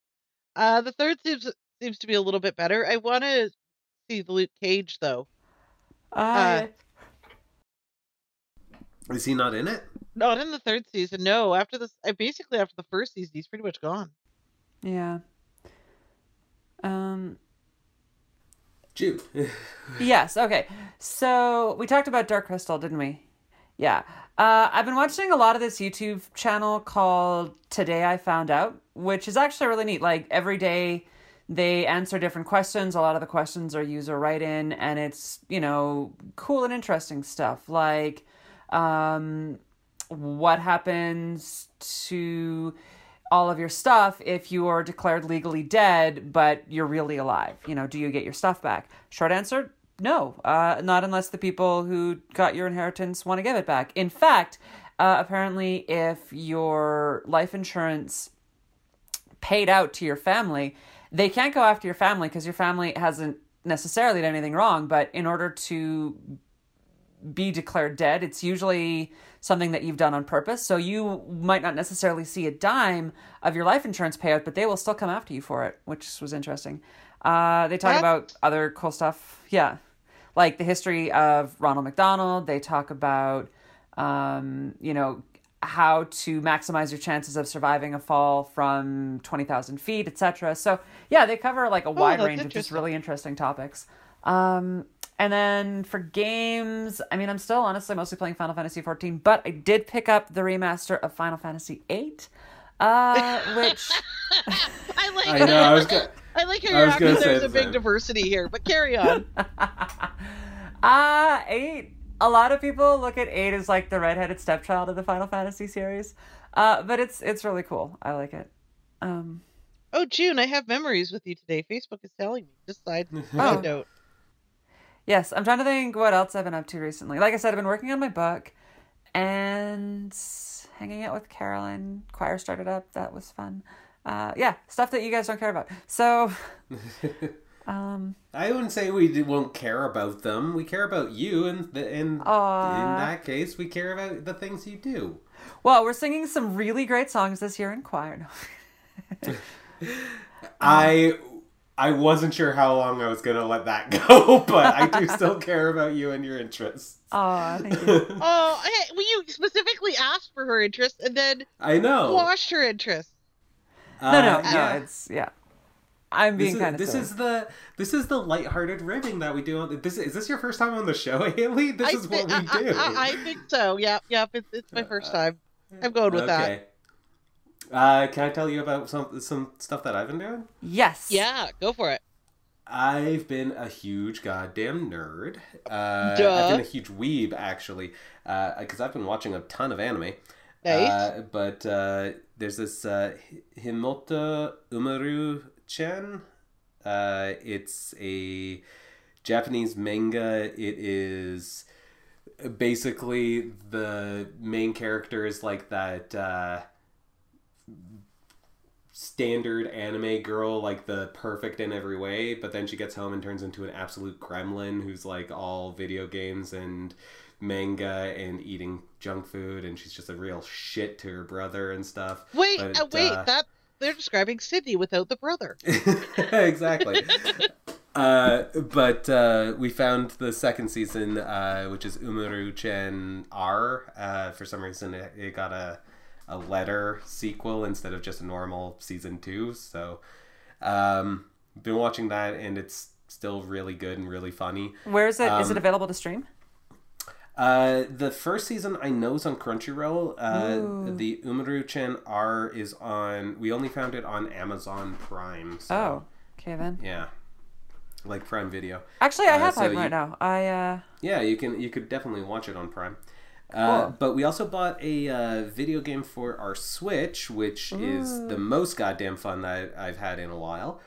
Uh, the third seems seems to be a little bit better. I want to see the Luke Cage though. Uh, Is he not in it? Not in the third season. No, after this, I basically after the first season, he's pretty much gone. yeah. Um. Jude. Yes. Okay. So we talked about Dark Crystal, didn't we? Yeah. Uh, I've been watching a lot of this YouTube channel called Today I Found Out, which is actually really neat. Like every day they answer different questions. A lot of the questions are user write in, and it's, you know, cool and interesting stuff. Like, um, what happens to all of your stuff if you are declared legally dead but you're really alive you know do you get your stuff back short answer no uh, not unless the people who got your inheritance want to give it back in fact uh, apparently if your life insurance paid out to your family they can't go after your family because your family hasn't necessarily done anything wrong but in order to be declared dead. It's usually something that you've done on purpose. So you might not necessarily see a dime of your life insurance payout, but they will still come after you for it, which was interesting. Uh, they talk That's- about other cool stuff. Yeah. Like the history of Ronald McDonald. They talk about, um, you know, how to maximize your chances of surviving a fall from 20,000 feet, etc. So, yeah, they cover like a wide that's range of just really interesting topics. Um, and then for games, I mean, I'm still honestly mostly playing Final Fantasy 14, but I did pick up the remaster of Final Fantasy 8. Uh, which I like. I know. I was gonna, I like how you're acting. There's the a big diversity here, but carry on. uh eight. A lot of people look at eight as like the redheaded stepchild of the Final Fantasy series. Uh, but it's it's really cool. I like it. Um, Oh, June, I have memories with you today. Facebook is telling me. Just side, Oh. note. yes, I'm trying to think what else I've been up to recently. Like I said, I've been working on my book and hanging out with Carolyn. Choir started up. That was fun. Uh, yeah, stuff that you guys don't care about. So, um, I wouldn't say we d- won't care about them. We care about you, and the, and in that case, we care about the things you do. well, we're singing some really great songs this year in choir. No. I I wasn't sure how long I was gonna let that go, but I do still care about you and your interests. Aw, thank you. Oh, hey, well, you specifically asked for her interest and then I know. quashed her interest. No, no, Uh, no. yeah. It's yeah. I'm being kind of this silly. is the this is the lighthearted ribbing that we do. On, this is this your first time on the show, Haley? This I is thi- what we I, do. I, I think so. Yep, yep. It's, it's my first time. I'm going with that. Uh, can I tell you about some some stuff that I've been doing? yes. Yeah, go for it. I've been a huge goddamn nerd. Uh, Duh. I've been a huge weeb actually, because I've been watching a ton of anime. Uh, but uh, there's this uh, Hi- Himoto Umaru Chen. Uh, it's a Japanese manga. It is basically the main character is like that uh, standard anime girl, like the perfect in every way, but then she gets home and turns into an absolute gremlin who's like all video games and manga and eating junk food, and she's just a real shit to her brother and stuff. wait, but, uh, wait. uh, that they're describing Sydney without the brother. exactly. Uh, but uh, we found the second season, uh, which is Umaru-chan R. Uh, for some reason, it, it got a a letter sequel instead of just a normal season two. So, um, been watching that, and it's still really good and really funny. Where is it? Is it Um, available to stream? Uh, the first season I know is on Crunchyroll. Uh, Ooh. the Umaru-chan R is on. We only found it on Amazon Prime. So, Oh, okay then. yeah, like Prime Video. Actually, I Uh, have so Prime you- right now. I uh, Yeah, you can. You could definitely watch it on Prime. Uh, Cool. but we also bought a uh, video game for our Switch, which is the most goddamn fun that I've had in a while.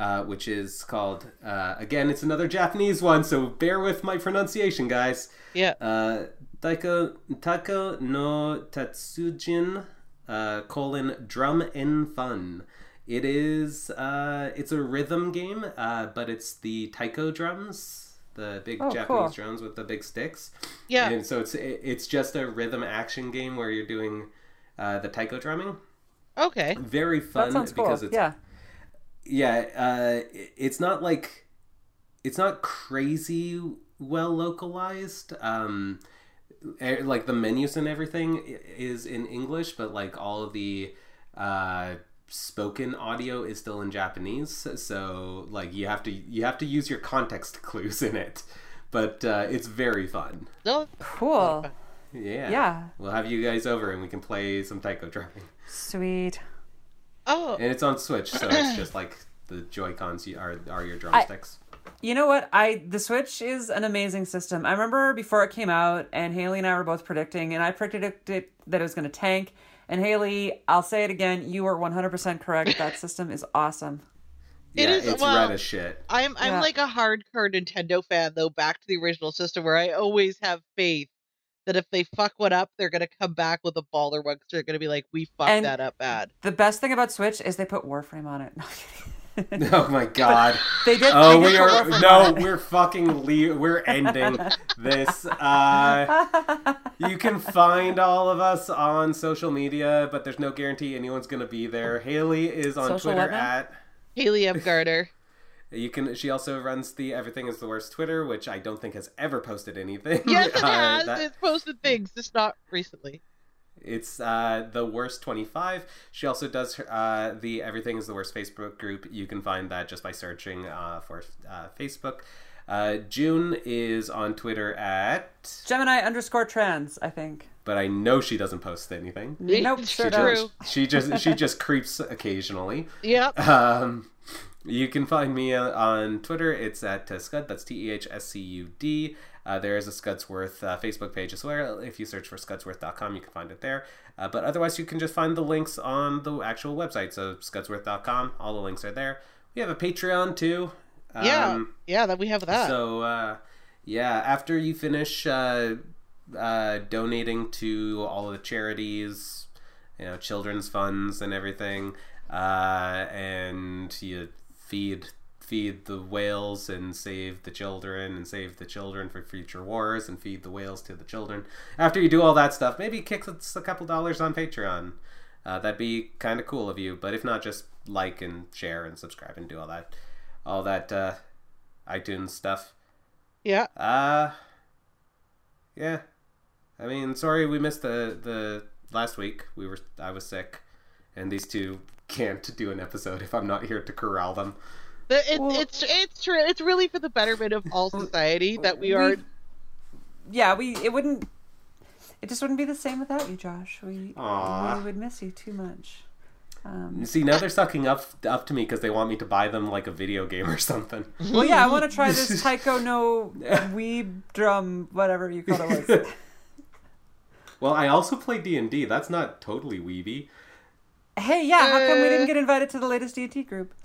Uh, which is called uh, again, it's another Japanese one, so bear with my pronunciation, guys. Yeah. Uh, Taiko Taiko no Tatsujin uh, colon drum and fun. It is uh, it's a rhythm game, uh, but it's the taiko drums, the big Oh, Japanese cool. drums with the big sticks. Yeah. And so it's it's just a rhythm action game where you're doing uh, the taiko drumming. Okay. Very fun that sounds cool. because it's Yeah. Yeah, uh, it's not like it's not crazy well localized. Um, like the menus and everything is in English, but like all of the uh, spoken audio is still in Japanese. So like you have to you have to use your context clues in it. But uh, it's very fun. No, Cool. Yeah. Yeah. We'll have you guys over and we can play some taiko drumming. Sweet. Oh, And it's on Switch, so it's just like the Joy Cons are are your drumsticks. You know what? I the Switch is an amazing system. I remember before it came out, and Haley and I were both predicting, and I predicted that it was going to tank. And Haley, I'll say it again, you were 100% correct. That system is awesome. It yeah, is- it's well, red as shit. I'm I'm Yeah. like a hardcore Nintendo fan though. Back to the original system, where I always have faith that if they fuck one up, they're gonna come back with a baller one. 'cause they're gonna be like, we fucked And- that up bad. The best thing about Switch is they put Warframe on it. No, I'm kidding. Oh my god. they did. Oh, they we are no, we're fucking le- we're ending this. Uh, you can find all of us on social media, but there's no guarantee anyone's gonna be there. Haley is on Social Twitter what at. Haley M. Garner. You can. She also runs the Everything Is the Worst Twitter, which I don't think has ever posted anything. Yes, it Uh, has. that- It's posted things, just not recently. It's uh, the worst twenty five. She also does her, uh, the Everything Is the Worst Facebook group. You can find that just by searching uh, for uh, Facebook. Uh, June is on Twitter at, Gemini underscore trans, I think. but I know she doesn't post anything. Nope, It's sure She true. just, she just she just creeps occasionally. Yep. Um, you can find me on Twitter. It's at uh, Scud. That's T E H S C U D. Uh, there is a Scudsworth uh, Facebook page as well. If you search for scudsworth.com, you can find it there. Uh, but otherwise, you can just find the links on the actual website. So, scudsworth.com, all the links are there. We have a Patreon too. Yeah. Um, yeah, that we have that. so, uh, yeah, after you finish uh, uh, donating to all of the charities, you know, children's funds and everything, uh, and you feed feed the whales and save the children and save the children for future wars and feed the whales to the children. After you do all that stuff, maybe kick us a couple dollars on Patreon. Uh, that'd be kind of cool of you. But if not, just like and share and subscribe and do all that, all that uh, iTunes stuff. yeah. Uh yeah. I mean, sorry we missed the the last week. We were I was sick, and these two can't do an episode if I'm not here to corral them. It, Well- it's it's true. It's really for the betterment of all society that we are. Yeah, we. It wouldn't. It just wouldn't be the same without you, Josh. We Aw. we would miss you too much. Um, You see, now they're sucking up up to me because they want me to buy them like a video game or something. well, yeah, I want to try this Taiko no weeb drum, whatever you call it was. Well, I also play D and D. That's not totally weeby. Hey, yeah, how come we Uh. didn't get invited to the latest D&D group?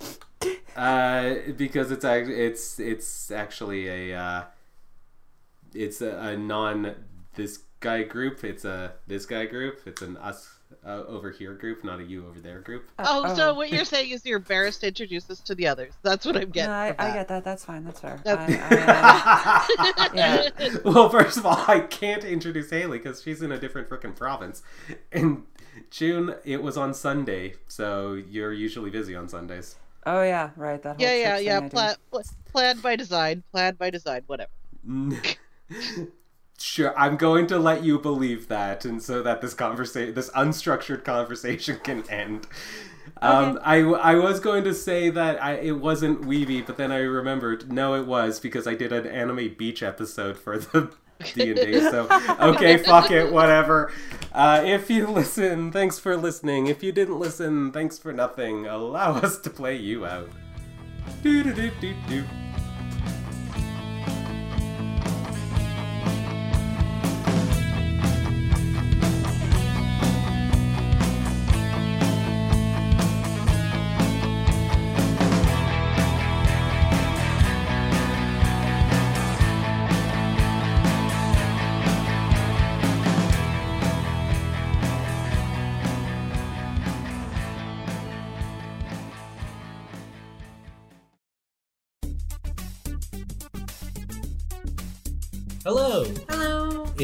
Uh, because it's act- it's it's actually a uh, it's a, a non this guy group. It's a this guy group. It's an us uh, over here group, not a you over there group. Oh, so what you're saying is you're embarrassed to introduce us to the others. That's what I'm getting. No, I, I get that. That's fine. That's fair. That's- I, I, uh, yeah. well, first of all, I can't introduce Haley because she's in a different freaking province. And June, it was on Sunday, so you're usually busy on Sundays. Oh yeah, right. That whole Yeah, yeah, yeah. I did. Pla- planned by design. Planned by design. Whatever. sure, I'm going to let you believe that, and so that this conversation, this unstructured conversation, can end. Um, I, I was going to say that I, it wasn't Weeby, but then I remembered no, it was because I did an anime beach episode for the D and D. So okay, fuck it, whatever. Uh, if you listen, thanks for listening. If you didn't listen, thanks for nothing. Allow us to play you out. Do do do do do.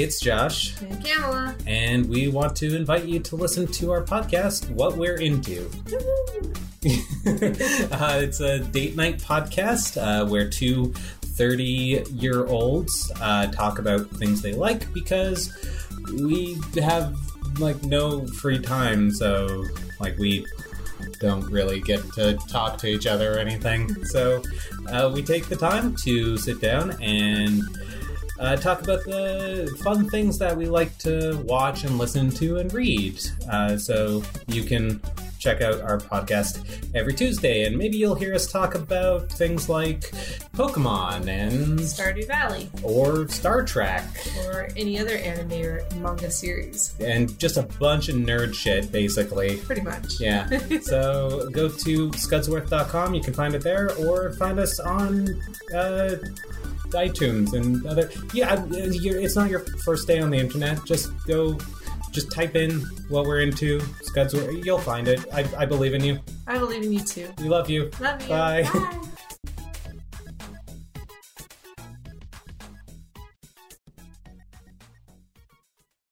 It's Josh, I'm Kamala. and we want to invite you to listen to our podcast, What We're Into. uh, it's a date night podcast uh, where two 30 year olds uh, talk about things they like because we have like no free time, so like we don't really get to talk to each other or anything. So uh, we take the time to sit down and uh, talk about the fun things that we like to watch and listen to and read. Uh, so you can check out our podcast every Tuesday, and maybe you'll hear us talk about things like Pokemon and Stardew Valley or Star Trek or any other anime or manga series. and just a bunch of nerd shit, basically. Pretty much. Yeah. so go to scudsworth.com. You can find it there, or find us on uh, iTunes and other. Yeah, you're, it's not your first day on the internet. Just go, just type in what we're into. Scudsworth. You'll find it. I, I believe in you. I believe in you too. We love you. Love you. Bye. Bye.